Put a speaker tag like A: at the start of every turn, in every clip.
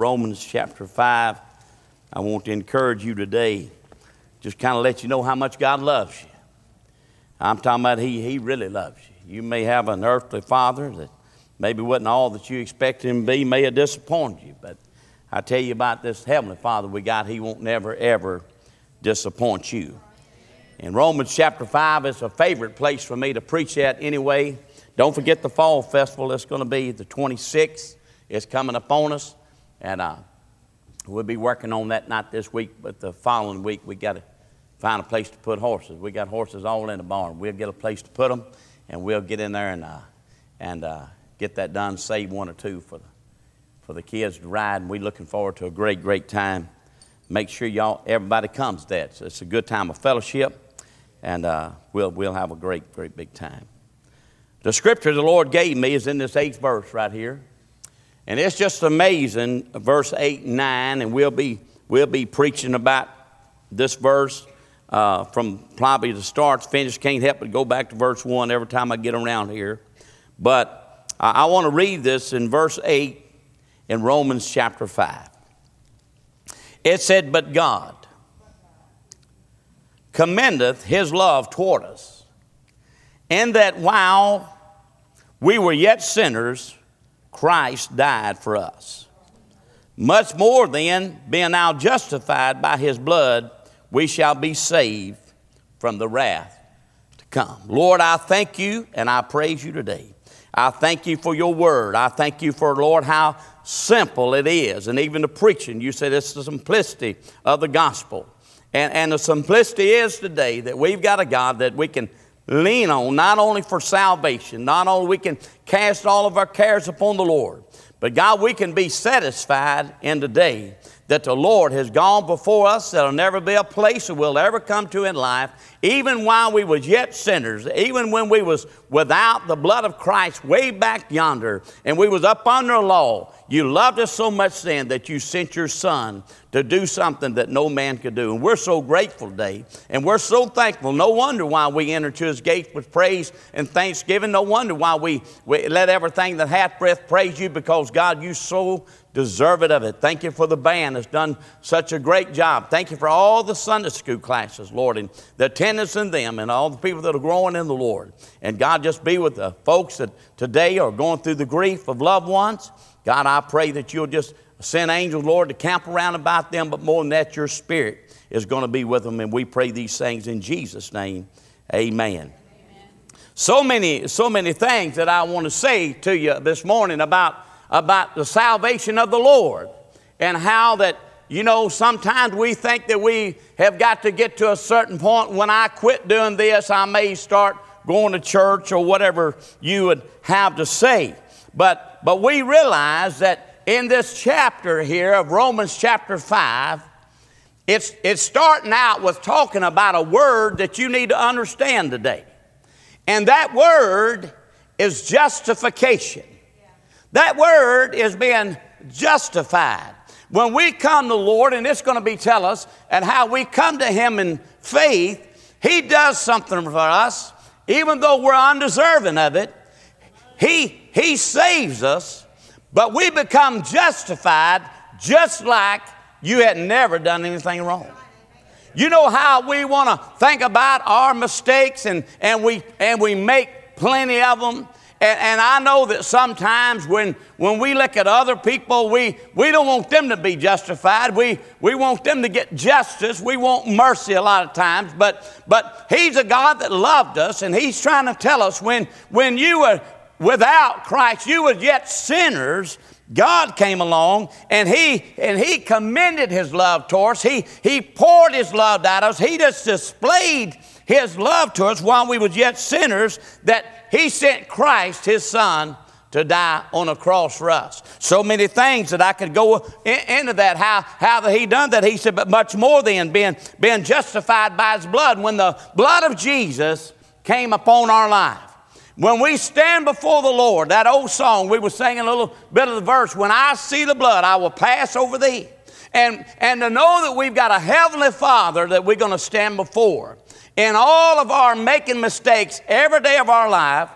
A: Romans chapter 5. I want to encourage you today, just kind of let you know how much God loves you. I'm talking about He, he really loves you. You may have an earthly father that maybe wasn't all that you expected him to be, may have disappointed you, but I tell you about this heavenly father we got, He won't never, ever disappoint you. In Romans chapter 5, it's a favorite place for me to preach at anyway. Don't forget the fall festival. It's going to be the 26th. It's coming upon us. And uh, we'll be working on that not this week, but the following week. We got to find a place to put horses. We got horses all in the barn. We'll get a place to put them, and we'll get in there and uh, and uh, get that done. Save one or two for the for the kids to ride. And we're looking forward to a great, great time. Make sure y'all, everybody comes. To that so it's a good time of fellowship, and uh, we'll we'll have a great, great big time. The scripture the Lord gave me is in this eighth verse right here. And it's just amazing, verse 8 and 9, and we'll be, we'll be preaching about this verse uh, from probably the start to finish. Can't help but go back to verse 1 every time I get around here. But I, I want to read this in verse 8 in Romans chapter 5. It said, But God commendeth his love toward us, in that while we were yet sinners, Christ died for us. Much more then, being now justified by his blood, we shall be saved from the wrath to come. Lord, I thank you and I praise you today. I thank you for your word. I thank you for, Lord, how simple it is. And even the preaching, you said it's the simplicity of the gospel. And, and the simplicity is today that we've got a God that we can lean on, not only for salvation, not only we can cast all of our cares upon the Lord, but God, we can be satisfied in the day that the Lord has gone before us. There'll never be a place that we'll ever come to in life, even while we was yet sinners, even when we was without the blood of Christ way back yonder, and we was up under law. You loved us so much then that you sent your son to do something that no man could do. And we're so grateful today. And we're so thankful. No wonder why we enter to his gates with praise and thanksgiving. No wonder why we, we let everything that hath breath praise you because God, you so deserve it of it. Thank you for the band that's done such a great job. Thank you for all the Sunday school classes, Lord, and the attendance in them and all the people that are growing in the Lord. And God, just be with the folks that today are going through the grief of loved ones. God, I pray that you'll just send angels, Lord, to camp around about them, but more than that, your spirit is going to be with them. And we pray these things in Jesus' name. Amen. So many, so many things that I want to say to you this morning about, about the salvation of the Lord and how that, you know, sometimes we think that we have got to get to a certain point. When I quit doing this, I may start going to church or whatever you would have to say. But, but we realize that in this chapter here of Romans chapter 5, it's, it's starting out with talking about a word that you need to understand today. And that word is justification. That word is being justified. When we come to the Lord, and it's going to be tell us and how we come to Him in faith, He does something for us, even though we're undeserving of it. He, he saves us, but we become justified just like you had never done anything wrong. You know how we want to think about our mistakes and, and, we, and we make plenty of them. And, and, I know that sometimes when, when we look at other people, we, we don't want them to be justified. We, we want them to get justice. We want mercy a lot of times. But, but He's a God that loved us, and He's trying to tell us when, when you were without Christ, you were yet sinners. God came along and he and he commended his love to us. He he poured his love out us. He just displayed his love to us while we was yet sinners that he sent Christ, his son, to die on a cross for us. So many things that I could go in, into that, how, how that he done that. He said, but much more than being, being justified by his blood. When the blood of Jesus came upon our life, when we stand before the Lord, that old song, we were singing a little bit of the verse, when I see the blood, I will pass over thee. And, and to know that we've got a heavenly Father that we're going to stand before in all of our making mistakes every day of our life,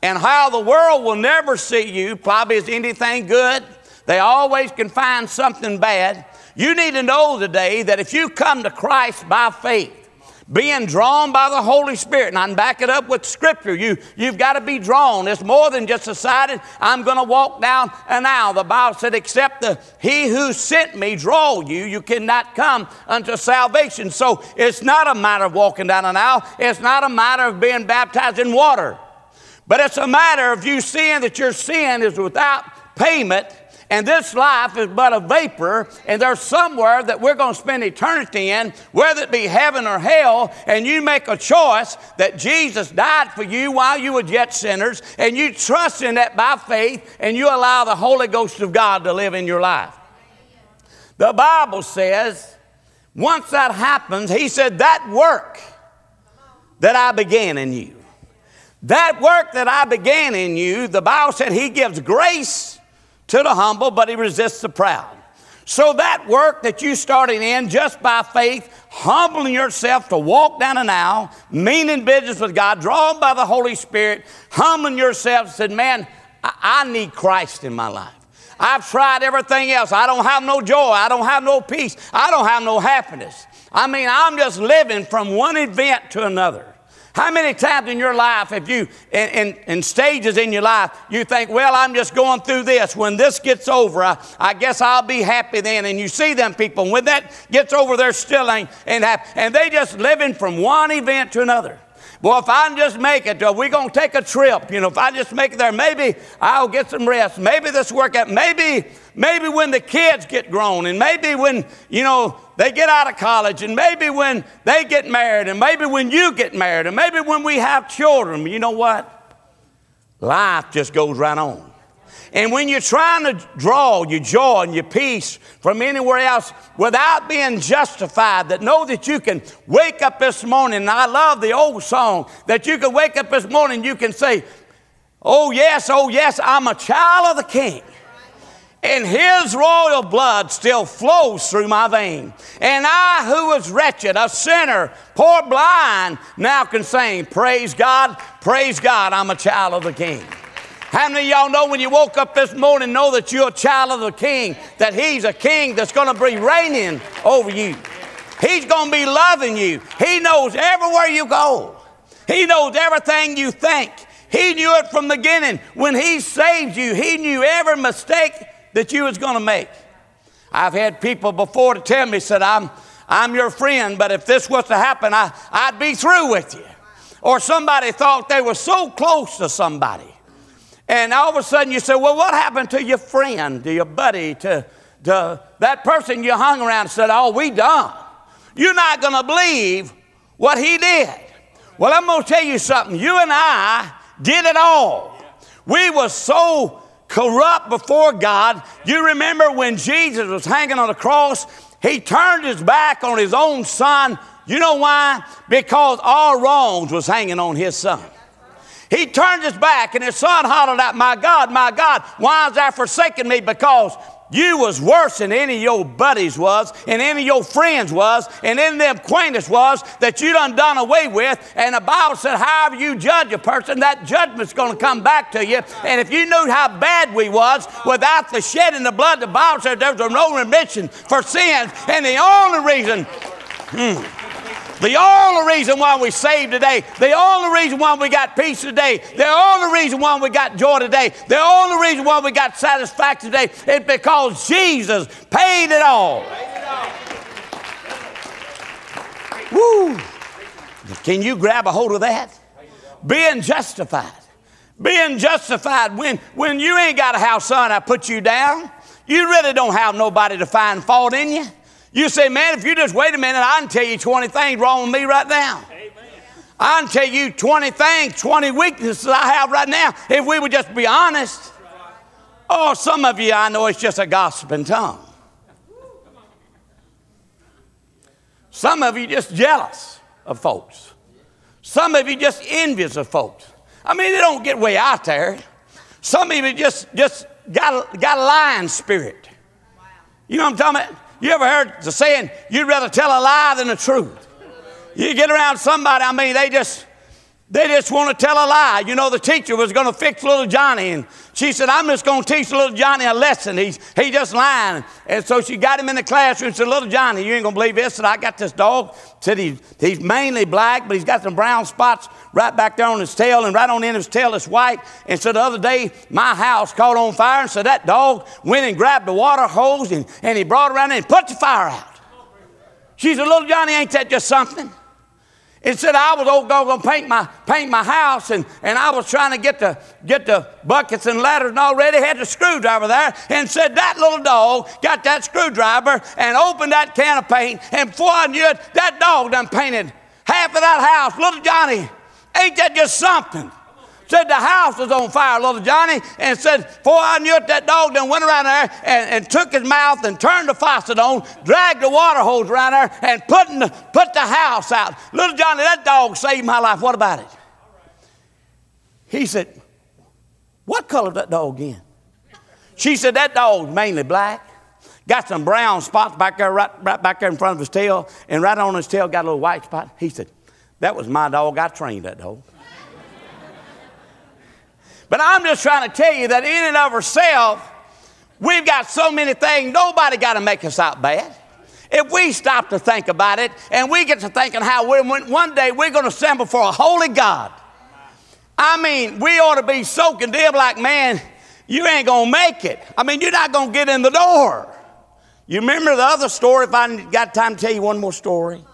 A: and how the world will never see you probably as anything good. They always can find something bad. You need to know today that if you come to Christ by faith, being drawn by the Holy Spirit, and I can back it up with Scripture. You, you've got to be drawn. It's more than just decided, I'm going to walk down an aisle. The Bible said, except the, he who sent me draw you, you cannot come unto salvation. So it's not a matter of walking down an aisle. It's not a matter of being baptized in water. But it's a matter of you seeing that your sin is without payment and this life is but a vapor, and there's somewhere that we're going to spend eternity in, whether it be heaven or hell, and you make a choice that Jesus died for you while you were yet sinners, and you trust in that by faith, and you allow the Holy Ghost of God to live in your life. The Bible says, once that happens, He said, that work that I began in you, that work that I began in you, the Bible said He gives grace to the humble, but he resists the proud. So that work that you started in just by faith, humbling yourself to walk down an aisle, meaning business with God, drawn by the Holy Spirit, humbling yourself, said, Man, I, I need Christ in my life. I've tried everything else. I don't have no joy. I don't have no peace. I don't have no happiness. I mean, I'm just living from one event to another. How many times in your life have you, in, in, in, stages in your life, you think, well, I'm just going through this. When this gets over, I, I guess I'll be happy then. And you see them people, when that gets over, they're still ain't, ain't happy. And they just living from one event to another. Well, if I just make it, uh, we're going to take a trip. You know, if I just make it there, maybe I'll get some rest. Maybe this workout. Maybe, maybe when the kids get grown, and maybe when, you know, they get out of college, and maybe when they get married, and maybe when you get married, and maybe when we have children, you know what? Life just goes right on. And when you're trying to draw your joy and your peace from anywhere else without being justified, that know that you can wake up this morning, and I love the old song, that you can wake up this morning, you can say, Oh, yes, oh, yes, I'm a child of the King and his royal blood still flows through my vein. And I, who was wretched, a sinner, poor blind, now can sing, Praise God, praise God, I'm a child of the King. How many of y'all know when you woke up this morning, know that you're a child of the King, that He's a King that's to be reigning over you? He's to be loving you. He knows everywhere you go, He knows everything you think. He knew it from the beginning. When He saved you, He knew every mistake that you was going to make. I've had people before to tell me, said, I'm, I'm your friend, but if this was to happen, I, I'd be through with you. Or somebody thought they were so close to somebody. And all of a sudden you say, well, what happened to your friend, to your buddy, to, to that person you hung around and said, oh, we done. You're not going to believe what he did. Well, I'm going to tell you something. You and I did it all. We were so corrupt before God. You remember when Jesus was hanging on the cross, he turned his back on his own son. You know why? Because all wrongs was hanging on his son. He turned his back and his son hollered out, My God, my God, why has thou forsaken me? Because you was worse than any of your buddies was, and any of your friends was, and any of them acquaintances was that you done done away with. And the Bible said, however you judge a person, that judgment's going to come back to you. And if you knew how bad we was, without the shedding of blood, the Bible said there was no remission for sins. And the only reason, hmm, the only reason why we saved today, the only reason why we got peace today, the only reason why we got joy today, the only reason why we got satisfaction today is because Jesus paid it all. Woo! Can you grab a hold of that? Being justified. Being justified when, when you ain't got a house, son, I put you down. You really don't have nobody to find fault in you. You say, man, if you just wait a minute, I can tell you 20 things wrong with me right now. Amen. I can tell you 20 things, 20 weaknesses I have right now if we would just be honest. Oh, some of you, I know it's just a gossiping tongue. Some of you just jealous of folks. Some of you just envious of folks. I mean, they don't get way out there. Some of you just, just got, a, got a lying spirit. You know what I'm talking about? You ever heard the saying, you'd rather tell a lie than the truth? You get around somebody, I mean, they just, They just want to tell a lie. You know, the teacher was going to fix little Johnny, and she said, I'm just going to teach little Johnny a lesson. He's, he just lying. And so she got him in the classroom and said, Little Johnny, you ain't going to believe this. Said, I got this dog. Said, he, he's mainly black, but he's got some brown spots right back there on his tail, and right on the end of his tail is white. And so the other day, my house caught on fire, and so that dog went and grabbed the water hose, and, and he brought around and put the fire out. She said, Little Johnny, ain't that just something? It said I was old going to paint my paint my house, and, and I was trying to get the get the buckets and ladders, and already had the screwdriver there, and said that little dog got that screwdriver and opened that can of paint, and before I knew it, that dog done painted half of that house. Little Johnny, ain't that just something? Said the house was on fire, little Johnny, and said, before I knew it, that dog then went around there and, and took his mouth and turned the faucet on, dragged the water hose around there, and put, the, put the house out. Little Johnny, that dog saved my life. What about it? He said, What color that dog in? She said, That dog's mainly black. Got some brown spots back there, right, right back there in front of his tail, and right on his tail got a little white spot. He said, That was my dog. I trained that dog. But I'm just trying to tell you that in and of ourselves, we've got so many things, nobody got to make us out bad. If we stop to think about it and we get to thinking how one day we're going to stand before a holy God, I mean, we ought to be so condemned like, man, you ain't going to make it. I mean, you're not going to get in the door. You remember the other story, if I got time to tell you one more story?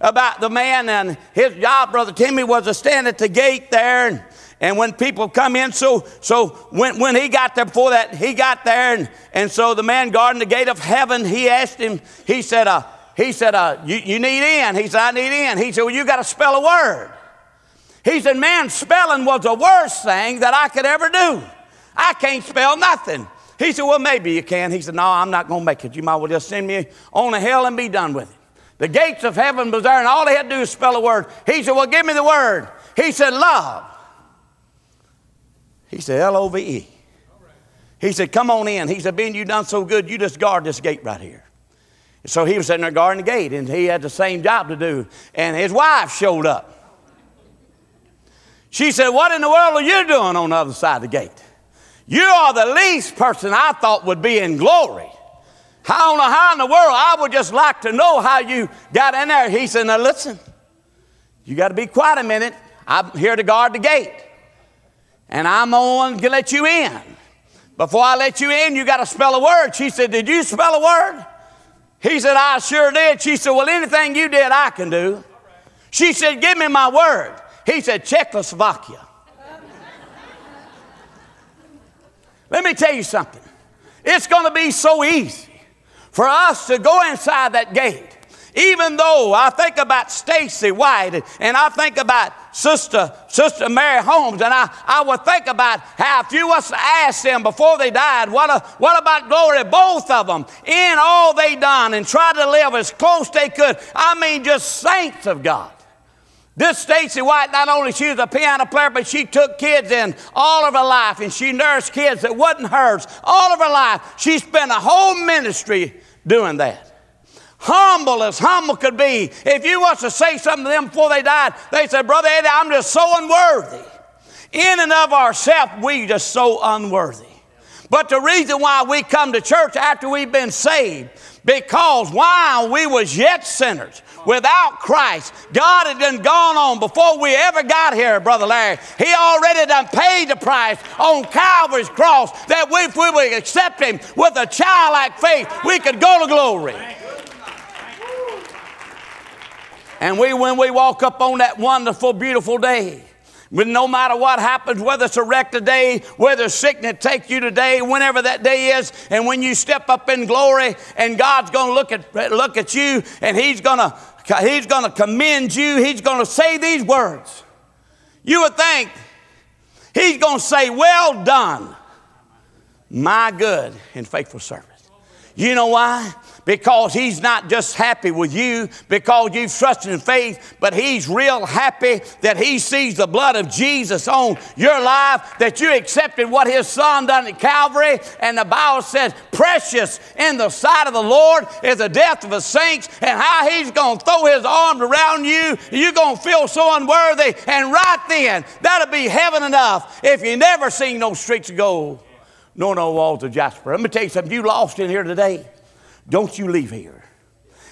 A: About the man and his job, Brother Timmy, was to stand at the gate there and and when people come in, so so when, when he got there before that, he got there, and, and so the man guarding the gate of heaven, he asked him, he said, uh, he said, uh, you, you need in. He said, I need in. He said, Well, you got to spell a word. He said, Man, spelling was the worst thing that I could ever do. I can't spell nothing. He said, Well, maybe you can. He said, No, I'm not going to make it. You might well just send me on to hell and be done with it. The gates of heaven was there, and all he had to do was spell a word. He said, Well, give me the word. He said, Love. He said, L O V E. He said, Come on in. He said, Ben, you done so good, you just guard this gate right here. So he was sitting there guarding the gate, and he had the same job to do. And his wife showed up. She said, What in the world are you doing on the other side of the gate? You are the least person I thought would be in glory. I don't know how in the world. I would just like to know how you got in there. He said, Now listen, you got to be quiet a minute. I'm here to guard the gate and I'm on to let you in. Before I let you in, you got to spell a word. She said, Did you spell a word? He said, I sure did. She said, Well, anything you did, I can do. She said, Give me my word. He said, Czechoslovakia. Let me tell you something. It's going to be so easy for us to go inside that gate even though I think about Stacy White and I think about Sister, Sister Mary Holmes, and I, I would think about how if you was to ask them before they died, what, a, what about glory? Both of them in all they done and tried to live as close they could. I mean, just saints of God. This Stacy White, not only she was a piano player, but she took kids in all of her life and she nursed kids that wasn't hers all of her life. She spent a whole ministry doing that humble as humble could be. If you was to say something to them before they died, they said, Brother Eddie, I'm just so unworthy. In and of ourselves, we just so unworthy. But the reason why we come to church after we've been saved, because while we was yet sinners, without Christ, God had done gone on before we ever got here, Brother Larry. He already done paid the price on Calvary's cross that if we would accept Him with a childlike faith, we could go to glory. And we, when we walk up on that wonderful, beautiful day, but no matter what happens, whether it's a wreck today, whether sickness takes you today, whenever that day is, and when you step up in glory, and God's going to look at look at you, and He's going to He's going to commend you. He's going to say these words. You would think He's going to say, "Well done, my good and faithful servant." You know why? because he's not just happy with you because you've trusted in faith, but he's real happy that he sees the blood of Jesus on your life, that you accepted what his son done at Calvary. And the Bible says, precious in the sight of the Lord is the death of the saints, and how he's going to throw his arms around you. You're going to feel so unworthy. And right then, that'll be heaven enough if you never seen no streets of gold nor no walls of jasper. Let me tell you something. You lost in here today. Don't you leave here.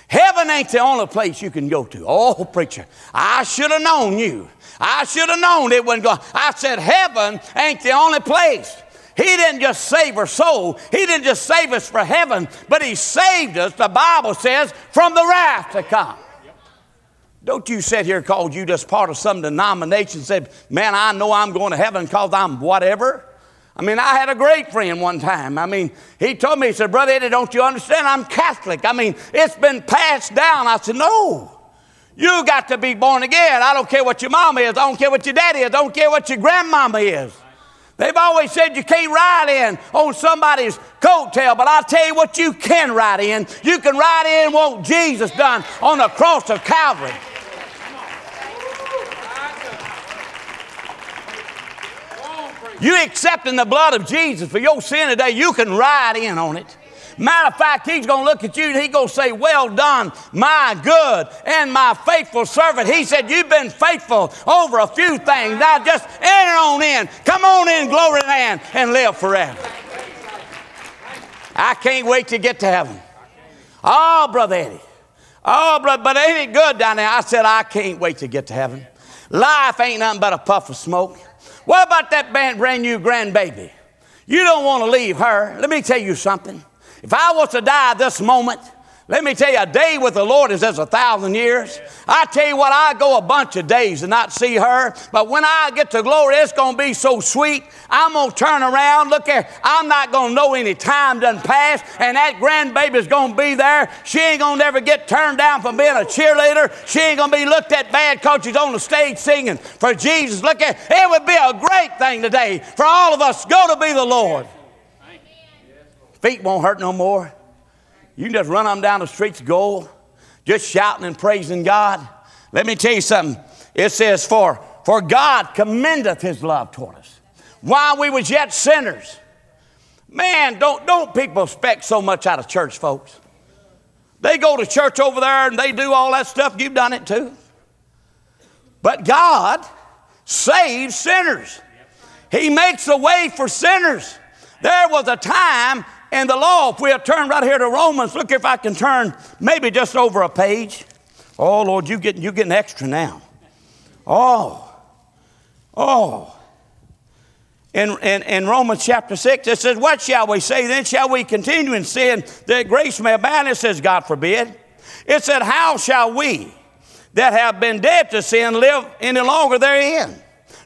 A: Heaven ain't the only place you can go to. Oh, preacher, I should have known you. I should have known it wasn't going. I said, Heaven ain't the only place. He didn't just save our soul, He didn't just save us for heaven, but He saved us, the Bible says, from the wrath to come. Don't you sit here called you just part of some denomination and say, Man, I know I'm going to heaven because I'm whatever. I mean, I had a great friend one time. I mean, he told me, he said, Brother Eddie, don't you understand? I'm Catholic. I mean, it's been passed down. I said, No. You got to be born again. I don't care what your mama is. I don't care what your daddy is. I don't care what your grandmama is. They've always said you can't ride in on somebody's coattail, but I'll tell you what you can ride in. You can ride in what Jesus done on the cross of Calvary. You accepting the blood of Jesus for your sin today, you can ride in on it. Matter of fact, he's going to look at you and he's going to say, Well done, my good and my faithful servant. He said, You've been faithful over a few things. Now just enter on in. Come on in, glory land, and live forever. I can't wait to get to heaven. Oh, Brother Eddie. Oh, brother, but ain't it good down there? I said, I can't wait to get to heaven. Life ain't nothing but a puff of smoke. What about that brand new grandbaby? You don't want to leave her. Let me tell you something. If I was to die this moment, let me tell you, a day with the Lord is as a thousand years. I tell you what, I go a bunch of days and not see her, but when I get to glory, it's going to be so sweet. I'm going to turn around, look at, I'm not going to know any time done pass, and that grandbaby's going to be there. She ain't going to never get turned down for being a cheerleader. She ain't going to be looked at bad because she's on the stage singing for Jesus. Look at, it would be a great thing today for all of us go to be the Lord. Feet won't hurt no more. You can just run them down the streets of gold, just shouting and praising God. Let me tell you something. It says, For, for God commendeth his love toward us while we was yet sinners. Man, don't, don't people expect so much out of church, folks? They go to church over there and they do all that stuff. You've done it too. But God saves sinners. He makes a way for sinners. There was a time and the law, if we'll turn right here to Romans, look if I can turn maybe just over a page. Oh, Lord, you getting, you getting extra now. Oh, oh. In, in, in Romans chapter 6, it says, What shall we say then? Shall we continue in sin that grace may abound? It says, God forbid. It said, How shall we that have been dead to sin live any longer therein?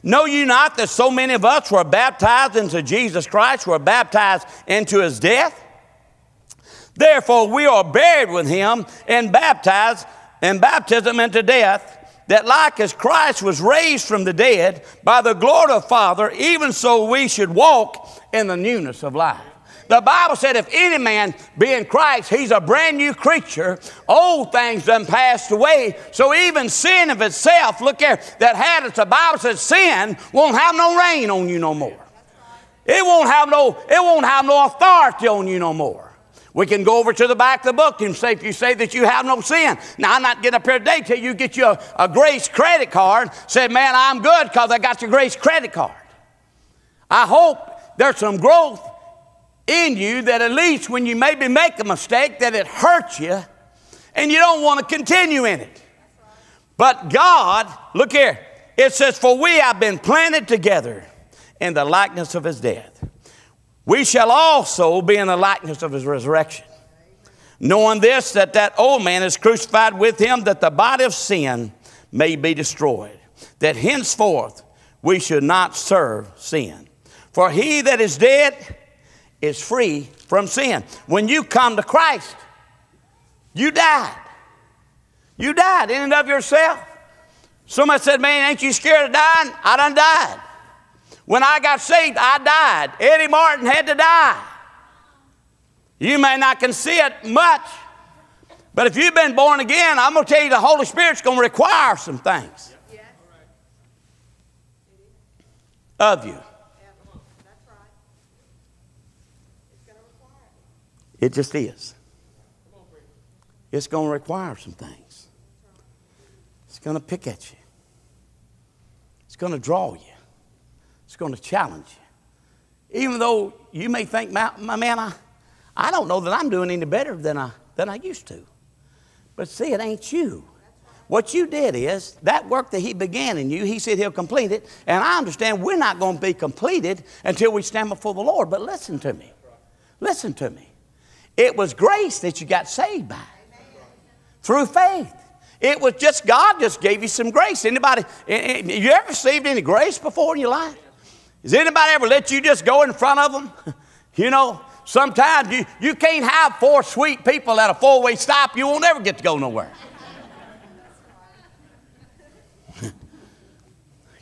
A: Know you not that so many of us were baptized into Jesus Christ, were baptized into his death? Therefore, we are buried with him and baptized in baptism into death, that like as Christ was raised from the dead by the glory of the Father, even so we should walk in the newness of life. The Bible said, if any man be in Christ, he's a brand new creature. Old things done passed away. So even sin of itself, look here, that had it, the Bible said sin won't have no reign on you no more. It won't have no, it won't have no authority on you no more. We can go over to the back of the book and say, if you say that you have no sin. Now, I'm not getting up here today till you get you a, a grace credit card. Say, man, I'm good because I got your grace credit card. I hope there's some growth in you that at least when you maybe make a mistake that it hurts you and you don't want to continue in it. But God, look here, it says, For we have been planted together in the likeness of his death. We shall also be in the likeness of his resurrection. Knowing this, that that old man is crucified with him, that the body of sin may be destroyed, that henceforth we should not serve sin. For he that is dead is free from sin. When you come to Christ, you died. You died in and of yourself. Somebody said, Man, ain't you scared of dying? I done died. When I got saved, I died. Eddie Martin had to die. You may not can see it much, But if you've been born again, I'm going to tell you the Holy Spirit's going to require some things of you. It just is. It's going to require some things. It's going to pick at you. It's going to draw you. It's going to challenge you. Even though you may think, my, my man, I, I don't know that I'm doing any better than I, than I used to. But see, it ain't you. What you did is that work that He began in you, He said He'll complete it. And I understand we're not going to be completed until we stand before the Lord. But listen to me. Listen to me. It was grace that you got saved by through faith. It was just God just gave you some grace. Anybody, eh, eh, you ever received any grace before in your life? Has anybody ever let you just go in front of them? you know, sometimes you, you can't have four sweet people at a four way stop. You won't ever get to go nowhere.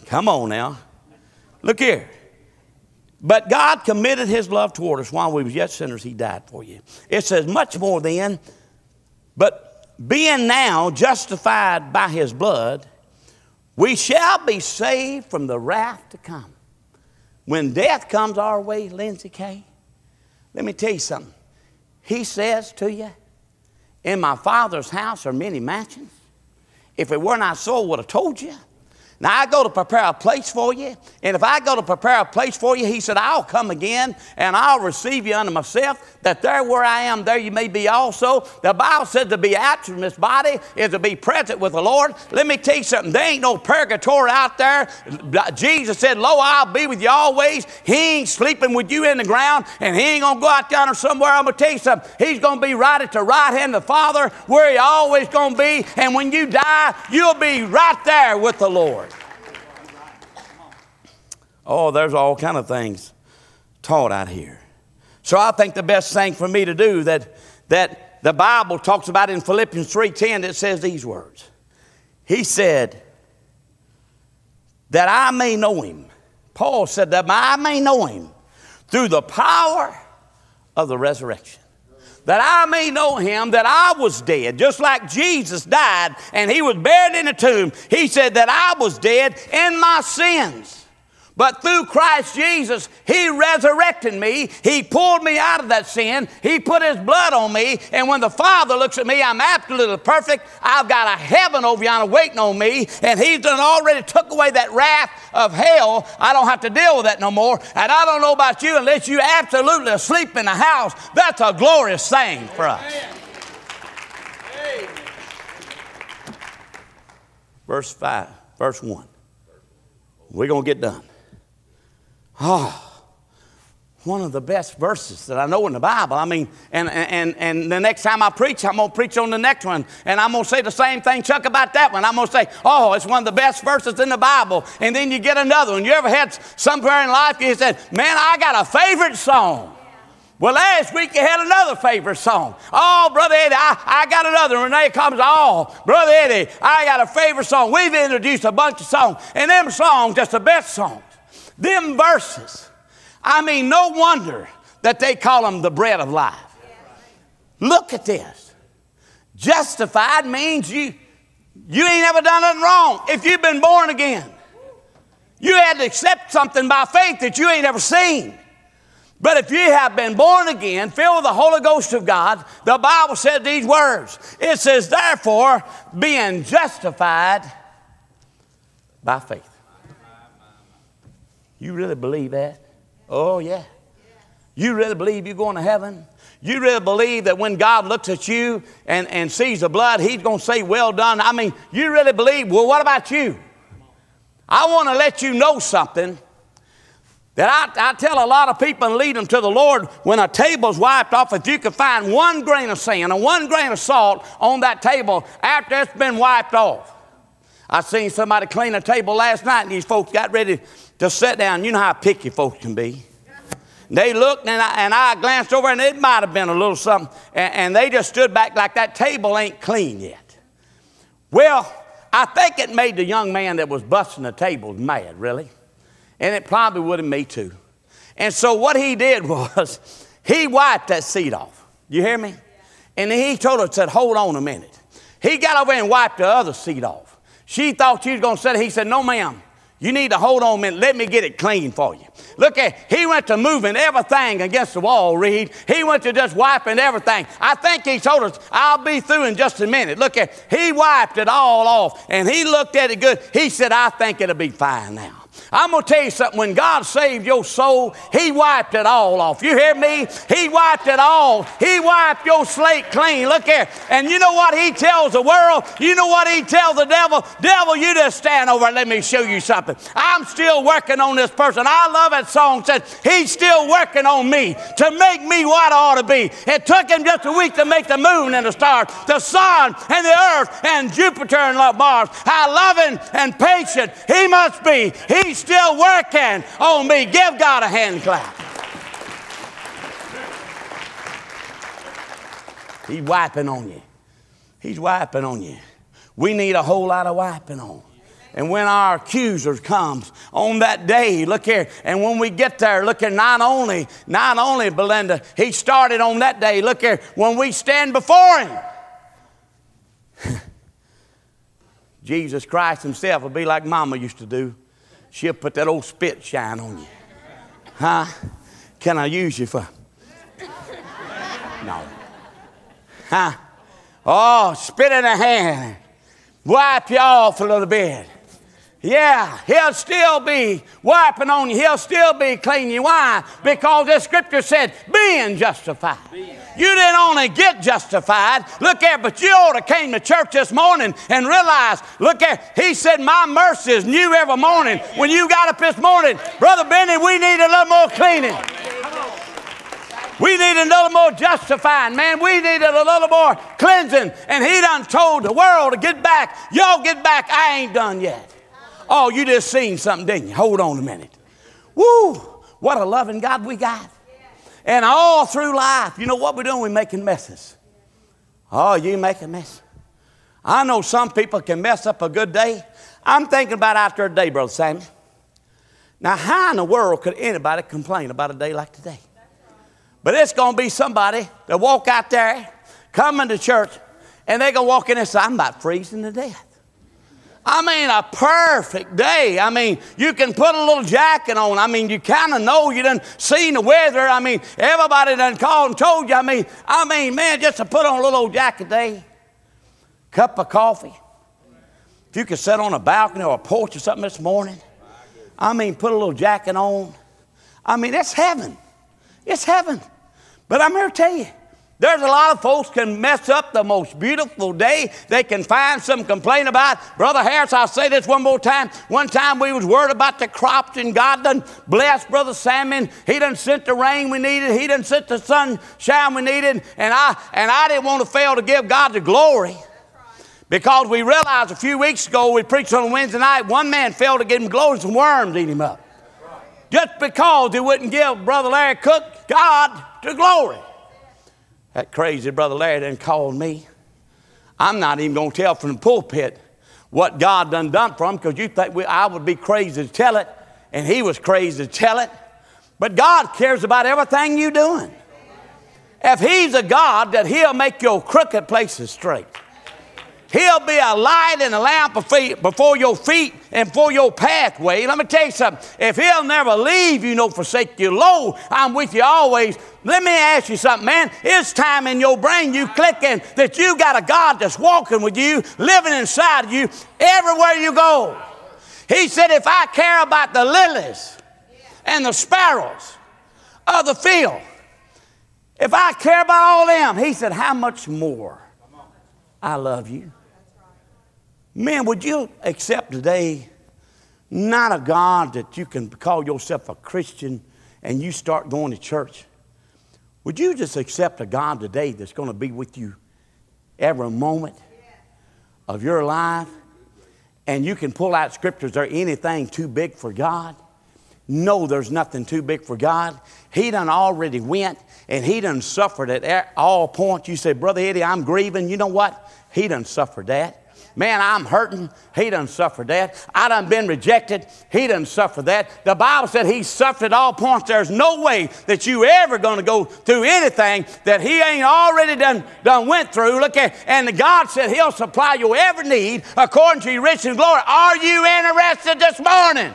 A: Come on now. Look here. But God committed his love toward us while we were yet sinners, he died for you. It says, much more then, but being now justified by his blood, we shall be saved from the wrath to come. When death comes our way, Lindsay Kay, let me tell you something. He says to you, In my Father's house are many mansions. If it were not so, I would have told you. Now, I go to prepare a place for you, and if I go to prepare a place for you, he said, I'll come again and I'll receive you unto myself, that there where I am, there you may be also. The Bible said to be absent from this body is to be present with the Lord. Let me tell you something, there ain't no purgatory out there. Jesus said, Lo, I'll be with you always. He ain't sleeping with you in the ground, and he ain't gonna go out down or somewhere. I'm gonna tell you something, he's gonna be right at the right hand of the Father, where he always gonna be, and when you die, you'll be right there with the Lord. Oh, there's all kind of things taught out here. So I think the best thing for me to do that, that the Bible talks about in Philippians 3.10 that says these words. He said, that I may know him. Paul said that I may know him through the power of the resurrection. That I may know him that I was dead, just like Jesus died and he was buried in a tomb. He said that I was dead in my sins. But through Christ Jesus, He resurrected me. He pulled me out of that sin. He put His blood on me. And when the Father looks at me, I'm absolutely perfect. I've got a heaven over yonder waiting on me. And He's done already took away that wrath of hell. I don't have to deal with that no more. And I don't know about you, unless you absolutely asleep in the house, that's a glorious thing for us. Verse 5, verse 1. We're going to get done. Oh, one of the best verses that I know in the Bible. I mean, and, and, and the next time I preach, I'm going to preach on the next one. And I'm going to say the same thing, Chuck, about that one. I'm going to say, oh, it's one of the best verses in the Bible. And then you get another one. You ever had somewhere in life you said, man, I got a favorite song. Well, last week you had another favorite song. Oh, Brother Eddie, I, I got another. Renee comes, oh, Brother Eddie, I got a favorite song. We've introduced a bunch of songs, and them songs just the best songs. Them verses. I mean, no wonder that they call them the bread of life. Look at this. Justified means you, you ain't ever done nothing wrong if you've been born again. You had to accept something by faith that you ain't ever seen. But if you have been born again, filled with the Holy Ghost of God, the Bible said these words. It says, therefore, being justified by faith. You really believe that? Oh, yeah. You really believe you're going to heaven? You really believe that when God looks at you and, and sees the blood, He's going to say, Well done? I mean, you really believe, well, what about you? I want to let you know something that I, I, tell a lot of people and lead them to the Lord when a table's wiped off, if you could find one grain of sand and one grain of salt on that table after it's been wiped off. I seen somebody clean a table last night and these folks got ready to sit down. You know how picky folks can be. They looked and I, and I glanced over and it might have been a little something. And, and they just stood back like that table ain't clean yet. Well, I think it made the young man that was busting the tables mad, really. And it probably would have me too. And so what he did was he wiped that seat off. You hear me? And he told her, said, hold on a minute. He got over and wiped the other seat off. She thought she was going to sit. He said, no, ma'am. You need to hold on a minute. Let me get it clean for you. Look at, he went to moving everything against the wall, Reed. He went to just wiping everything. I think he told us, I'll be through in just a minute. Look at, he wiped it all off and he looked at it good. He said, I think it'll be fine now. I'm going to tell you something. When God saved your soul, He wiped it all off. You hear me? He wiped it all. He wiped your slate clean. Look here. And you know what He tells the world? You know what He tells the devil? Devil, you just stand over and let me show you something. I'm still working on this person. I love that song. Said He's still working on me to make me what I ought to be. It took Him just a week to make the moon and the stars, the sun and the earth and Jupiter and Mars. How loving and patient He must be. He's He's still working on me. Give God a hand clap. He's wiping on you. He's wiping on you. We need a whole lot of wiping on. And when our accuser comes on that day, look here, and when we get there, look here, not only, not only, Belinda, he started on that day, look here, when we stand before him. Jesus Christ himself will be like Mama used to do she'll put that old spit shine on you. Huh? Can I use you for? No. Huh? Oh, spit in a hand. Wipe you off a little bit. Yeah, he'll still be wiping on you. He'll still be cleaning you. Why? Because the scripture said, being justified. Being. You didn't only get justified, look at, but you ought to came to church this morning and realized, look at, he said, my mercy is new every morning. When you got up this morning, Brother Benny, we need a little more cleaning. We need a little more justifying, man. We needed a little more cleansing. And he done told the world to get back. Y'all get back. I ain't done yet. Oh, you just seen something, didn't you? Hold on a minute. Woo! What a loving God we got. And all through life, you know what we're doing? We're making messes. Oh, you make a mess. I know some people can mess up a good day. I'm thinking about after a day, Brother Sammy. Now, how in the world could anybody complain about a day like today? But it's going to be somebody that walk out there, coming to church, and they going to walk in and say, I'm about freezing to death. I mean, a perfect day. I mean, you can put a little jacket on. I mean, you kind of know you done seen the weather. I mean, everybody done called and told you. I mean, I mean, man, just to put on a little old jacket day, cup of coffee. If you could sit on a balcony or a porch or something this morning, I mean, put a little jacket on. I mean, that's heaven. It's heaven. But I'm here to tell you, there's a lot of folks can mess up the most beautiful day. They can find some complaint about. Brother Harris, I'll say this one more time. One time we was worried about the crops and God done blessed Brother Salmon. He done sent the rain we needed. He done sent the sunshine we needed. And I and I didn't want to fail to give God the glory. Because we realized a few weeks ago we preached on Wednesday night, one man failed to give him glory, some worms eat him up. Just because he wouldn't give Brother Larry Cook God the glory. That crazy brother Larry done called me. I'm not even going to tell from the pulpit what God done done for him because you think we, I would be crazy to tell it, and he was crazy to tell it. But God cares about everything you're doing. If He's a God that He'll make your crooked places straight. He'll be a light and a lamp before your feet and for your pathway. Let me tell you something. If He'll never leave you nor forsake you, lo, I'm with you always. Let me ask you something, man. It's time in your brain you clicking that you got a God that's walking with you, living inside of you, everywhere you go. He said, if I care about the lilies and the sparrows of the field, if I care about all them, he said, how much more I love you. Man, would you accept today not a God that you can call yourself a Christian and you start going to church? Would you just accept a God today that's going to be with you every moment of your life? And you can pull out scriptures. There anything too big for God? No, there's nothing too big for God. He done already went and he done suffered at all points. You say, Brother Eddie, I'm grieving. You know what? He done suffered that. Man, I'm hurting. He done suffered that. I done been rejected. He done suffered that. The Bible said he suffered at all points. There's no way that you ever going to go through anything that he ain't already done, done went through. Look at, and God said he'll supply your every need according to your riches and glory. Are you interested this morning?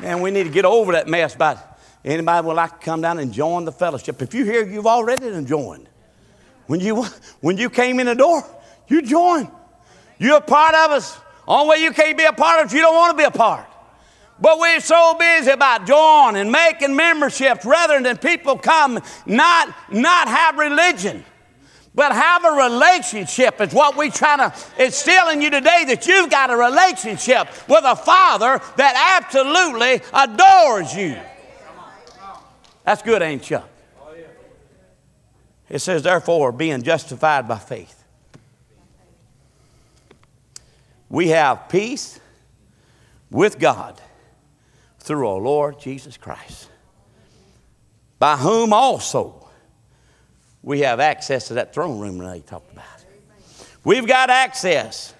A: Man, we need to get over that mess about anybody would like to come down and join the fellowship. If you here, you've already joined. When you, when you came in the door, you joined. You're a part of us. Only way you can't be a part of if you don't want to be a part. But we're so busy about joining, and making memberships rather than people come, not, not have religion. But have a relationship is what we try to instill in you today that you've got a relationship with a father that absolutely adores you. That's good, ain't you? It says, therefore, being justified by faith. We have peace with God through our Lord Jesus Christ, by whom also we have access to that throne room that he talked about. We've got access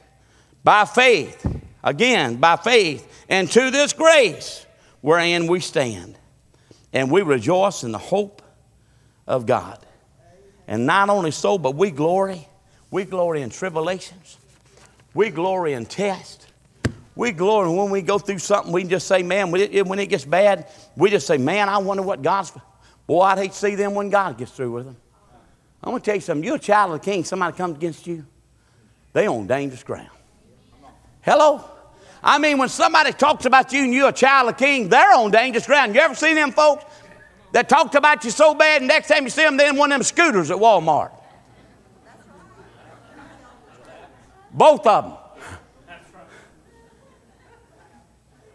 A: by faith, again, by faith, and to this grace wherein we stand. And we rejoice in the hope of God. And not only so, but we glory. We glory in tribulations. We glory in tests. We glory when we go through something, we just say, man, when it gets bad, we just say, man, I wonder what God's. Boy, I'd hate to see them when God gets through with them. I'm going to tell you something. You're a child of the king. Somebody comes against you, they on dangerous ground. Hello? I mean, when somebody talks about you and you're a child of the king, they're on dangerous ground. You ever seen them folks that talked about you so bad, and next time you see them, they're in one of them scooters at Walmart? Both of them.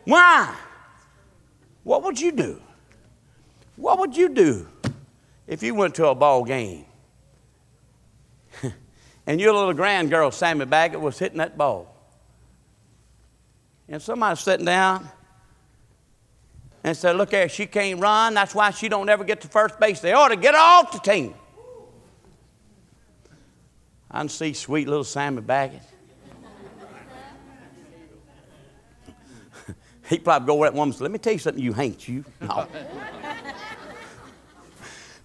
A: Why? What would you do? What would you do if you went to a ball game and your little grand girl, Sammy Baggett, was hitting that ball. And somebody sitting down and said, Look here, she can't run. That's why she don't ever get to first base. They ought to get off the team. I can see sweet little Sammy Baggett. he probably go over that woman and say, Let me tell you something, you hate you. No.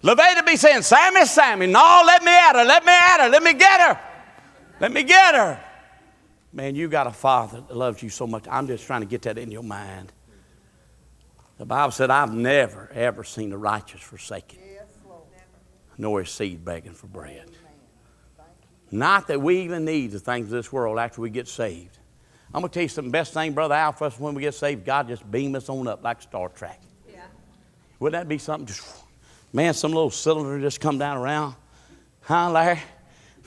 A: Levada be saying, Sammy, Sammy, no, let me at her, let me at her, let me get her, let me get her. Man, you got a father that loves you so much. I'm just trying to get that in your mind. The Bible said, I've never, ever seen the righteous forsaken, nor his seed begging for bread. Not that we even need the things of this world after we get saved. I'm going to tell you something. Best thing, Brother Al, for us when we get saved, God just beam us on up like Star Trek. Yeah. Wouldn't that be something? Just Man, some little cylinder just come down around. Huh, Larry?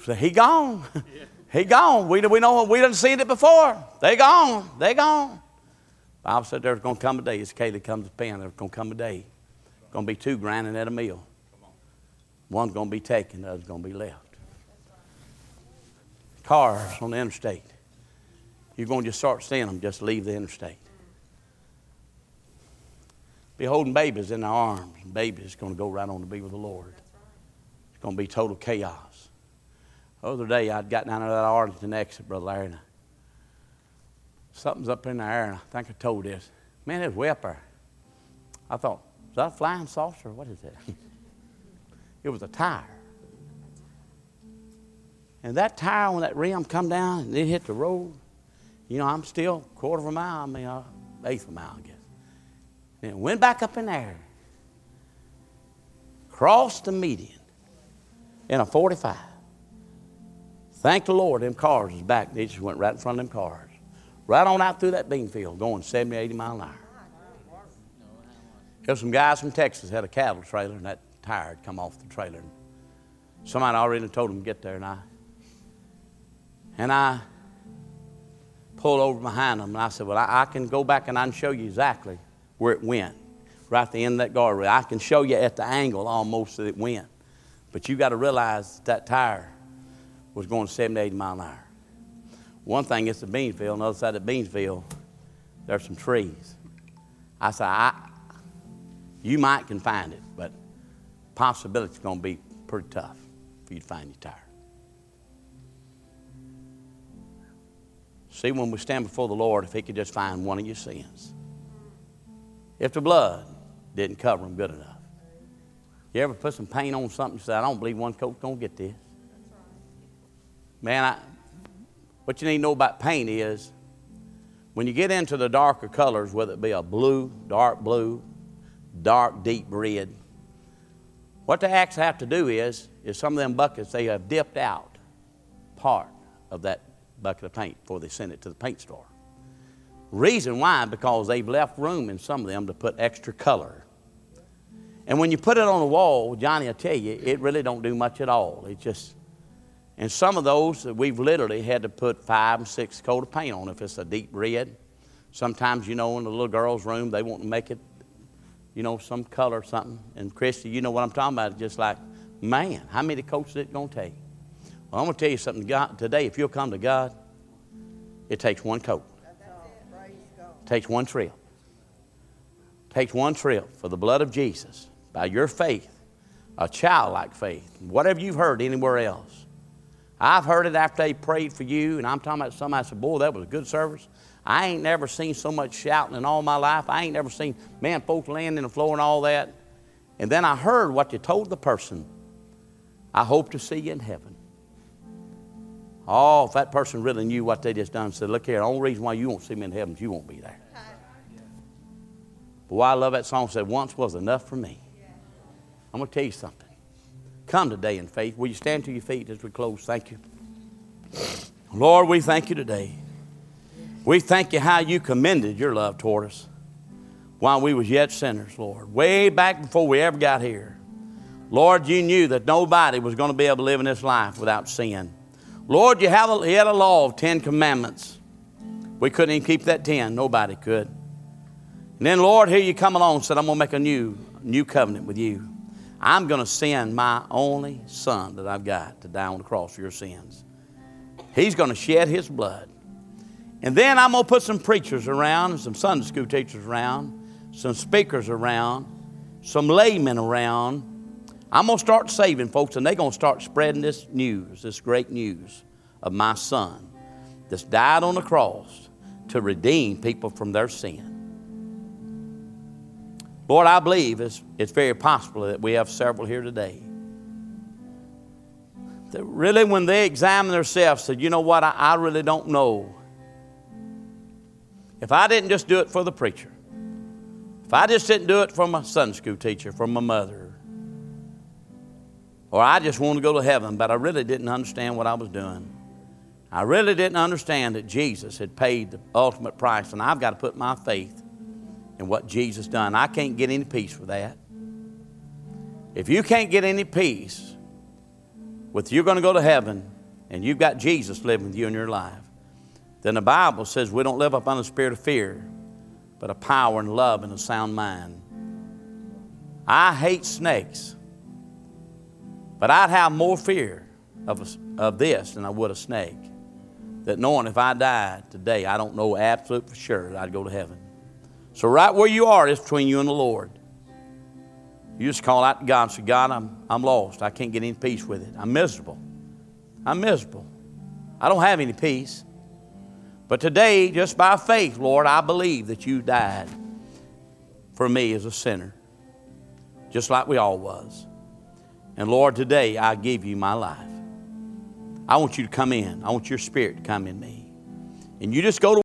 A: So he gone. He gone. We, we know we didn't seen it before. They gone. They gone. Bible said there's going to come a day. As Caleb comes to pen, there's going to come a day. To be two grinding at a mill. One's to be taken, the other's to be left. Cars on the interstate. You're to just start seeing them just leave the interstate be holding babies in their arms. And babies going to go right on to be with the Lord. It's going to be total chaos. The other day, I'd got down to that Arlington exit, Brother Larry. And something's up in the air, and I think I told this. Man, it's there. I thought, is that a flying saucer? What is it? it was a tire. And that tire, when that rim come down and it hit the road, you know, I'm still quarter of a mile, I mean, uh, eighth of a mile, I guess. Then went back up in there, crossed the median in a 45. Thank the Lord, them cars was back. They just went right in front of them cars. Right on out through that bean field, going 70, 80 mile an hour. There's some guys from Texas had a cattle trailer, and that tire had come off the trailer. Somebody already told them to get there, and I and I pulled over behind them, and I said, "Well, I, I can go back and I can show you exactly where it went, right at the end of that guardrail. I can show you at the angle almost that it went. But you got to realize that tire was going 70, 80 mile an hour. One thing is the bean field, on the other side of the bean field, there's some trees. I said, I, you might can find it, but possibility's going to be pretty tough. for you to find your tire. See, when we stand before the Lord, if He could just find one of your sins, if the blood didn't cover them good enough. You ever put some paint on something and say, I don't believe one coat gonna get this? Man, I, what you need to know about paint is when you get into the darker colors, whether it be a blue, dark blue, dark, deep red, what the actually have to do is, is some of them buckets, they have dipped out part of that bucket of paint before they send it to the paint store. Reason why, because they've left room in some of them to put extra color. And when you put it on the wall, Johnny, I tell you, it really don't do much at all. It just, and some of those we've literally had to put five and six coat of paint on if it's a deep red. Sometimes, you know, in the little girl's room, they want to make it, you know, some color or something. And Christy, you know what I'm talking about. Just like, man, how many coats is it going to take? Well, I'm going to tell you something God, today. If you'll come to God, it takes one coat. Takes one trip. Takes one trip for the blood of Jesus by your faith, a childlike faith, whatever you've heard anywhere else. I've heard it after they prayed for you, and I'm talking about somebody said, Boy, that was a good service. I ain't never seen so much shouting in all my life. I ain't never seen, man, folks laying in the floor and all that. And then I heard what you told the person. I hope to see you in heaven. Oh, if that person really knew what they just done, said, Look here, the only reason why you won't see me in heaven is you won't be there. But why I love that song said, Once was enough for me. I'm going to tell you something. Come today in faith. Will you stand to your feet as we close? Thank you. Lord, we thank you today. We thank you how you commended your love toward us while we was yet sinners, Lord. Way back before we ever got here. Lord, you knew that nobody was going to be able to live in this life without sin. Lord, you, have a, had a law of Ten Commandments. We couldn't even keep that ten. Nobody could. And then, Lord, here you come along and said, I'm going to make a new, new covenant with you. I'm going to send my only son that I've got to die on the cross for your sins. He's going to shed his blood. And then I'm going to put some preachers around, some Sunday school teachers around, some speakers around, some laymen around. I'm going to start saving folks, and they're going to start spreading this news, this great news of my son that's died on the cross to redeem people from their sin. Lord, I believe it's, it's very possible that we have several here today that really, when they examine themselves, said, You know what, I, I really don't know. If I didn't just do it for the preacher, if I just didn't do it for my Sunday school teacher, for my mother, or I just wanted to go to heaven, but I really didn't understand what I was doing. I really didn't understand that Jesus had paid the ultimate price, and I've got to put my faith in what Jesus done. I can't get any peace with that. If you can't get any peace with you're going to go to heaven and you've got Jesus living with you in your life, then the Bible says we don't live up on the spirit of fear, but a power and love and a sound mind. I hate snakes, but I'd have more fear of, a, of this than I would a snake. That knowing if I died today, I don't know absolute for sure that I'd go to heaven. So, right where you are is between you and the Lord. You just call out to God and say, God, I'm, I'm lost. I can't get any peace with it. I'm miserable. I'm miserable. I don't have any peace. But today, just by faith, Lord, I believe that you died for me as a sinner, just like we all was. And Lord, today I give you my life. I want you to come in. I want your spirit to come in me. And you just go to